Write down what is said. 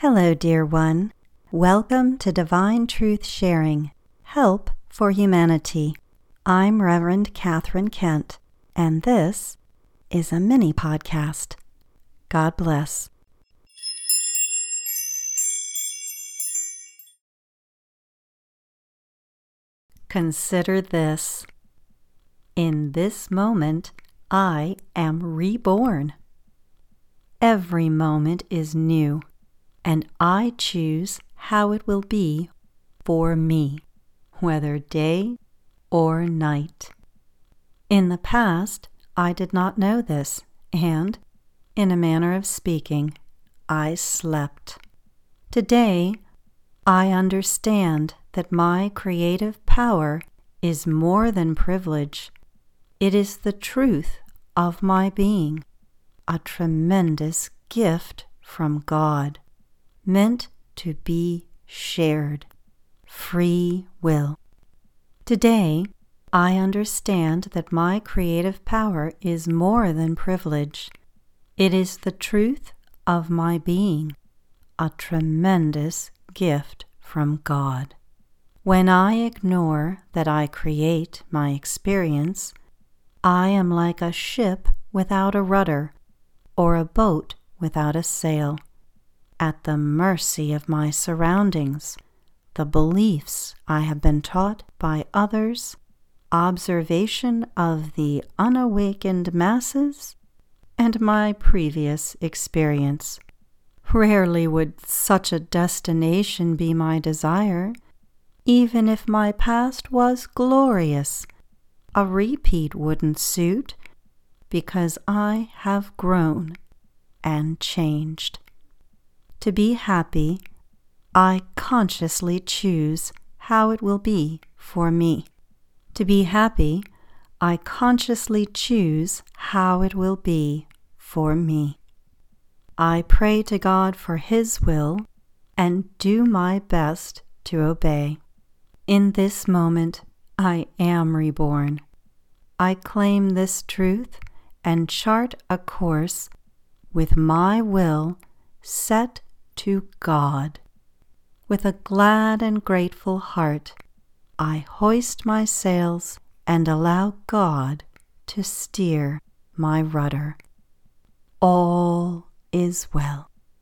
Hello, dear one. Welcome to Divine Truth Sharing Help for Humanity. I'm Reverend Catherine Kent, and this is a mini podcast. God bless. Consider this. In this moment, I am reborn. Every moment is new, and I choose how it will be for me, whether day or night. In the past, I did not know this, and, in a manner of speaking, I slept. Today, I understand that my creative power is more than privilege. It is the truth of my being, a tremendous gift from God, meant to be shared. Free will. Today, I understand that my creative power is more than privilege. It is the truth of my being, a tremendous gift from God. When I ignore that I create my experience, I am like a ship without a rudder or a boat without a sail, at the mercy of my surroundings, the beliefs I have been taught by others, observation of the unawakened masses, and my previous experience. Rarely would such a destination be my desire even if my past was glorious, a repeat wouldn't suit because I have grown and changed. To be happy, I consciously choose how it will be for me. To be happy, I consciously choose how it will be for me. I pray to God for His will and do my best to obey. In this moment, I am reborn. I claim this truth and chart a course with my will set to God. With a glad and grateful heart, I hoist my sails and allow God to steer my rudder. All is well.